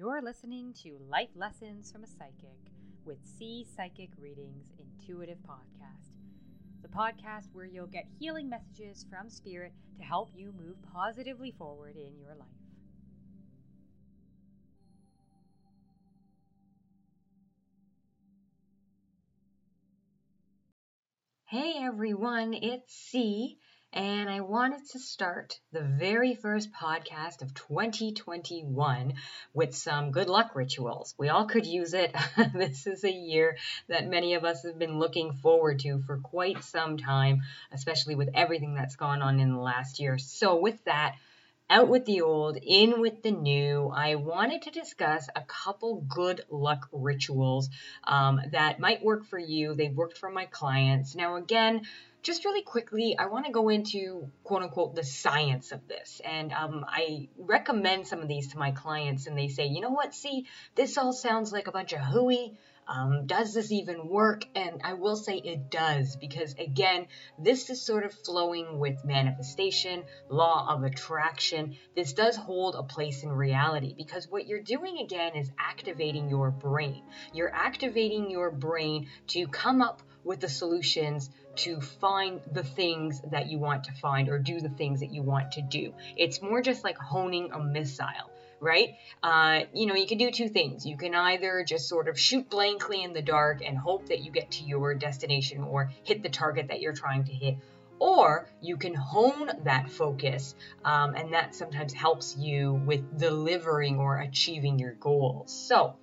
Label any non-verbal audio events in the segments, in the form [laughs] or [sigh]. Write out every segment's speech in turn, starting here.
You're listening to Life Lessons from a Psychic with C Psychic Readings Intuitive Podcast, the podcast where you'll get healing messages from Spirit to help you move positively forward in your life. Hey everyone, it's C and I wanted to start the very first podcast of 2021 with some good luck rituals. We all could use it. [laughs] this is a year that many of us have been looking forward to for quite some time, especially with everything that's gone on in the last year. So, with that, out with the old, in with the new. I wanted to discuss a couple good luck rituals um, that might work for you. They've worked for my clients. Now, again, just really quickly, I want to go into quote unquote the science of this. And um, I recommend some of these to my clients, and they say, you know what, see, this all sounds like a bunch of hooey. Um, does this even work? And I will say it does because, again, this is sort of flowing with manifestation, law of attraction. This does hold a place in reality because what you're doing again is activating your brain. You're activating your brain to come up with the solutions to find the things that you want to find or do the things that you want to do. It's more just like honing a missile right? Uh, you know, you can do two things. You can either just sort of shoot blankly in the dark and hope that you get to your destination or hit the target that you're trying to hit. Or you can hone that focus, um, and that sometimes helps you with delivering or achieving your goals. So,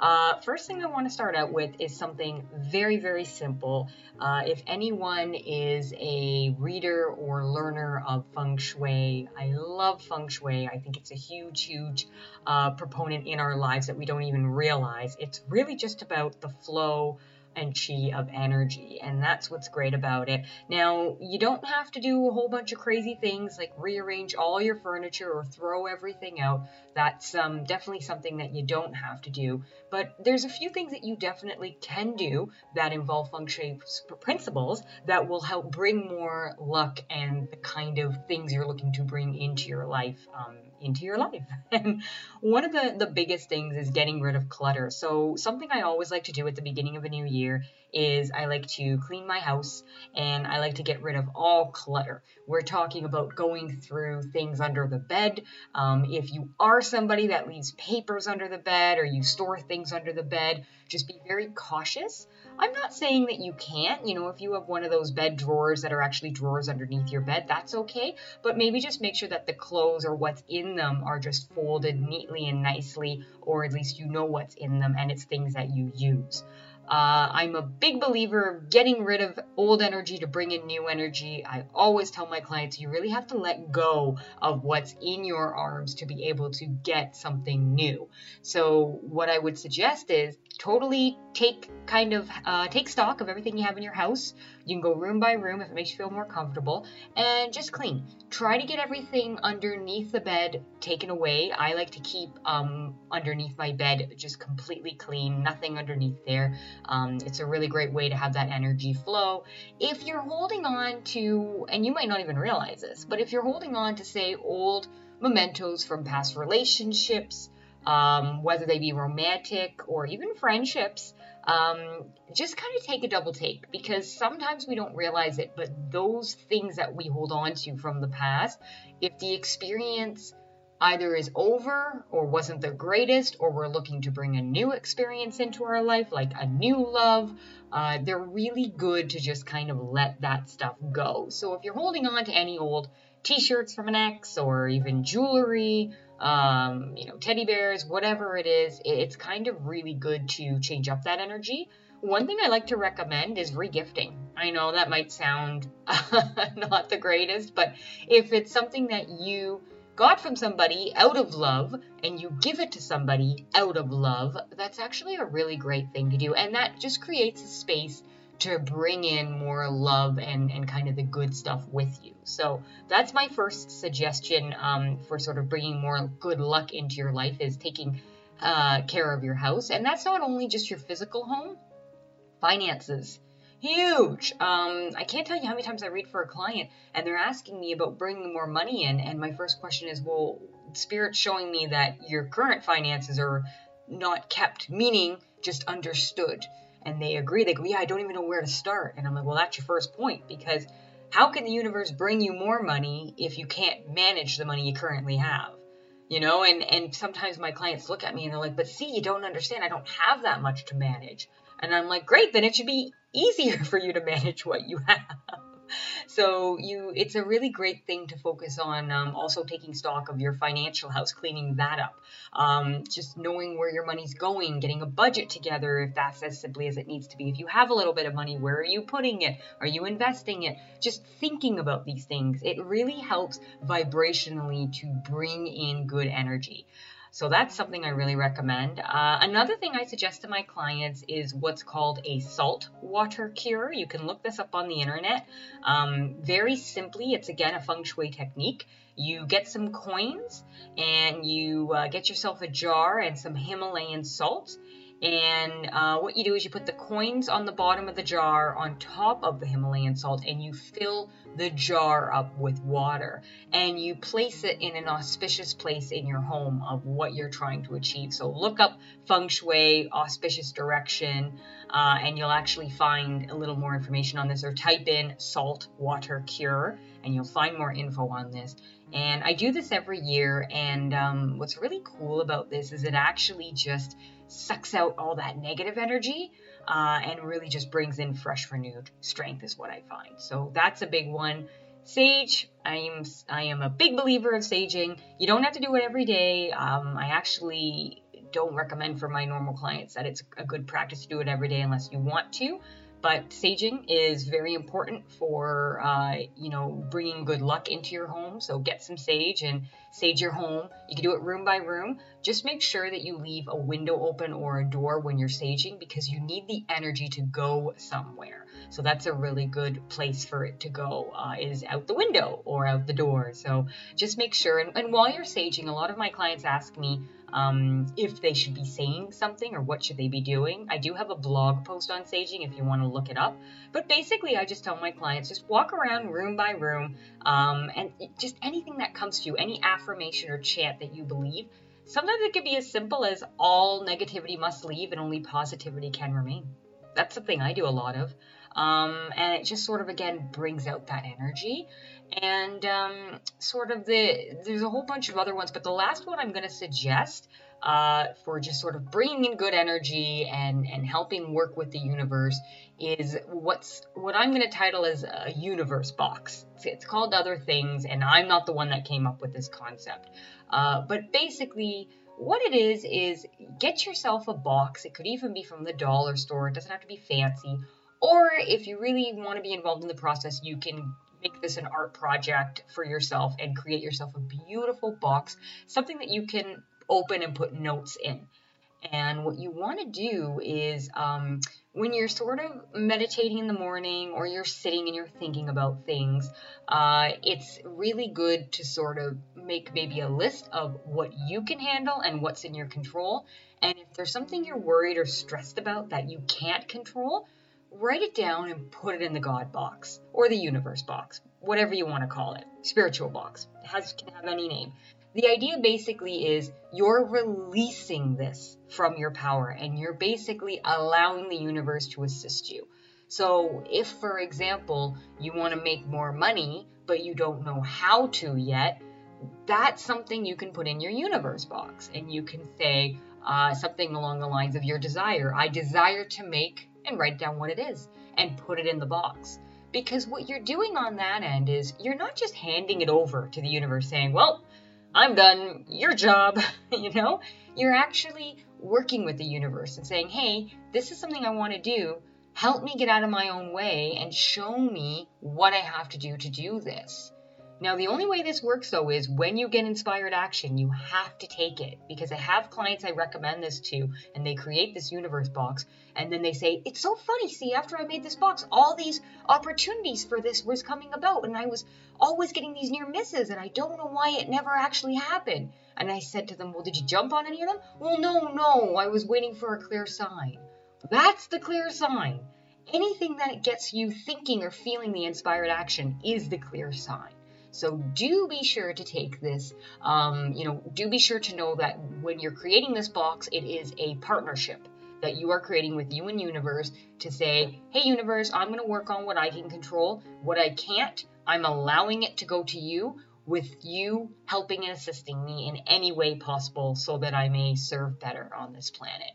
uh, first thing I want to start out with is something very, very simple. Uh, if anyone is a reader or learner of feng shui, I love feng shui. I think it's a huge, huge uh, proponent in our lives that we don't even realize. It's really just about the flow and chi of energy. And that's what's great about it. Now, you don't have to do a whole bunch of crazy things like rearrange all your furniture or throw everything out. That's um, definitely something that you don't have to do. But there's a few things that you definitely can do that involve feng shui principles that will help bring more luck and the kind of things you're looking to bring into your life um, into your life. [laughs] And one of the, the biggest things is getting rid of clutter. So, something I always like to do at the beginning of a new year is I like to clean my house and I like to get rid of all clutter. We're talking about going through things under the bed. Um, if you are somebody that leaves papers under the bed or you store things under the bed, just be very cautious. I'm not saying that you can't, you know, if you have one of those bed drawers that are actually drawers underneath your bed, that's okay. But maybe just make sure that the clothes or what's in them are just folded neatly and nicely, or at least you know what's in them and it's things that you use. Uh, I'm a big believer of getting rid of old energy to bring in new energy. I always tell my clients you really have to let go of what's in your arms to be able to get something new. So, what I would suggest is totally take kind of uh, take stock of everything you have in your house. You can go room by room if it makes you feel more comfortable, and just clean. Try to get everything underneath the bed taken away. I like to keep um, underneath my bed just completely clean, nothing underneath there. Um, it's a really great way to have that energy flow. If you're holding on to, and you might not even realize this, but if you're holding on to, say, old mementos from past relationships, um, whether they be romantic or even friendships, um, just kind of take a double take because sometimes we don't realize it, but those things that we hold on to from the past, if the experience either is over or wasn't the greatest, or we're looking to bring a new experience into our life, like a new love, uh, they're really good to just kind of let that stuff go. So if you're holding on to any old t shirts from an ex or even jewelry, um, you know, teddy bears, whatever it is, it's kind of really good to change up that energy. One thing I like to recommend is regifting. I know that might sound [laughs] not the greatest, but if it's something that you got from somebody out of love and you give it to somebody out of love, that's actually a really great thing to do. And that just creates a space to bring in more love and, and kind of the good stuff with you. So that's my first suggestion um, for sort of bringing more good luck into your life is taking uh, care of your house. And that's not only just your physical home, finances. Huge. Um, I can't tell you how many times I read for a client and they're asking me about bringing more money in. And my first question is, well, spirit's showing me that your current finances are not kept, meaning just understood. And they agree. They go, yeah, I don't even know where to start. And I'm like, well, that's your first point because how can the universe bring you more money if you can't manage the money you currently have? You know, and and sometimes my clients look at me and they're like, "But see, you don't understand. I don't have that much to manage." And I'm like, "Great, then it should be easier [laughs] for you to manage what you have." so you it's a really great thing to focus on um, also taking stock of your financial house cleaning that up. Um, just knowing where your money's going getting a budget together if that's as simply as it needs to be. If you have a little bit of money where are you putting it? Are you investing it? Just thinking about these things. It really helps vibrationally to bring in good energy so that's something I really recommend. Uh, another thing I suggest to my clients is what's called a salt water cure. You can look this up on the internet. Um, very simply, it's again a feng shui technique. You get some coins and you uh, get yourself a jar and some Himalayan salt and uh, what you do is you put the coins on the bottom of the jar on top of the Himalayan salt and you fill the jar up with water. And you place it in an auspicious place in your home of what you're trying to achieve. So look up feng shui, auspicious direction, uh, and you'll actually find a little more information on this or type in salt water cure and you'll find more info on this. And I do this every year. And um, what's really cool about this is it actually just sucks out all that negative energy uh, and really just brings in fresh, renewed strength, is what I find. So that's a big one. Sage, I am I am a big believer of saging. You don't have to do it every day. Um, I actually don't recommend for my normal clients that it's a good practice to do it every day unless you want to. But saging is very important for, uh, you know, bringing good luck into your home. So get some sage and sage your home. You can do it room by room. Just make sure that you leave a window open or a door when you're saging because you need the energy to go somewhere. So that's a really good place for it to go uh, is out the window or out the door. So just make sure. And, and while you're saging, a lot of my clients ask me, um, if they should be saying something or what should they be doing. I do have a blog post on saging if you want to look it up. But basically, I just tell my clients just walk around room by room um, and just anything that comes to you, any affirmation or chant that you believe. Sometimes it could be as simple as all negativity must leave and only positivity can remain. That's something I do a lot of. Um, and it just sort of again brings out that energy. And um, sort of the there's a whole bunch of other ones but the last one i'm going to suggest uh, for just sort of bringing in good energy and and helping work with the universe is what's what i'm going to title as a universe box. It's, it's, called other things and i'm not the one that came up with this concept. Uh, but basically what it is is get yourself a box. It could even be from the dollar store. It doesn't have to be fancy or if you really want to be involved in the process you can make this an art project for yourself and create yourself a beautiful box, something that you can open and put notes in. And what you want to do is um, when you're sort of meditating in the morning or you're sitting and you're thinking about things, uh, it's really good to sort of make maybe a list of what you can handle and what's in your control. And if there's something you're worried or stressed about that you can't control, write it down and put it in the God box or the universe box, whatever you want to call it, spiritual box. It has can have any name. The idea basically is you're releasing this from your power and you're basically allowing the universe to assist you. So, if for example, you want to make more money but you don't know how to yet, that's something you can put in your universe box and you can say uh, something along the lines of your desire. I desire to make and write down what it is and put it in the box. Because what you're doing on that end is you're not just handing it over to the universe saying, well, I'm done, your job, [laughs] you know? You're actually working with the universe and saying, hey, this is something I want to do. Help me get out of my own way and show me what I have to do to do this. Now, the only way this works though is when you get inspired action, you have to take it because I have clients I recommend this to and they create this universe box and then they say, It's so funny. See, after I made this box, all these opportunities for this was coming about and I was always getting these near misses and I don't know why it never actually happened. And I said to them, Well, did you jump on any of them? Well, no, no. I was waiting for a clear sign. That's the clear sign. Anything that gets you thinking or feeling the inspired action is the clear sign. So do be sure to take this. Um, you know, do be sure to know that when you're creating this box, it is a partnership that you are creating with you and universe to say, hey, universe, I'm going to work on what I can control. What I can't, I'm allowing it to go to you with you helping and assisting me in any way possible so that I may serve better on this planet.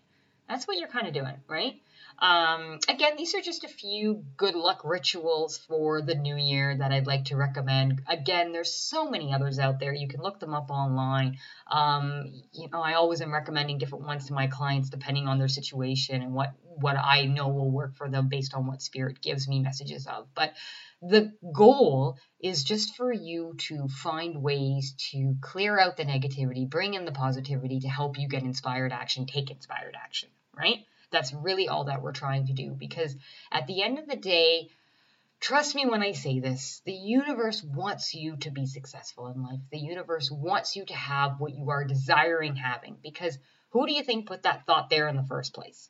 That's what you're kind of doing, right? Um, again, these are just a few good luck rituals for the new year that I'd like to recommend. Again, there's so many others out there. You can look them up online. Um, you know, I always am recommending different ones to my clients depending on their situation and what what I know will work for them based on what spirit gives me messages of. But the goal is just for you to find ways to clear out the negativity, bring in the positivity to help you get inspired action, take inspired action, right? That's really all that we're trying to do because at the end of the day, trust me when I say this, the universe wants you to be successful in life. The universe wants you to have what you are desiring having because who do you think put that thought there in the first place?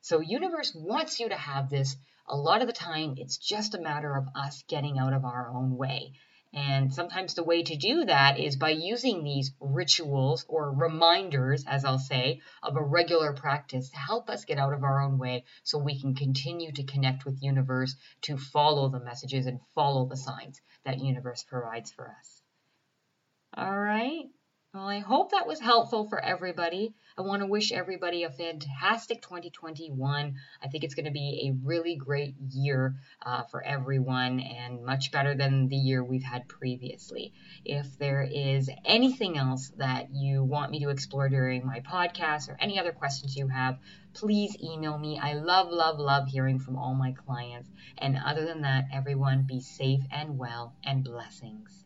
So universe wants you to have this. A lot of the time it's just a matter of us getting out of our own way. And sometimes the way to do that is by using these rituals or reminders, as I'll say, of a regular practice to help us get out of our own way so we can continue to connect with universe to follow the messages and follow the signs that universe provides for us. All right. Well, I hope that was helpful for everybody. I want to wish everybody a fantastic 2021. I think it's going to be a really great year uh, for everyone and much better than the year we've had previously. If there is anything else that you want me to explore during my podcast or any other questions you have, please email me. I love, love, love hearing from all my clients. And other than that, everyone be safe and well and blessings.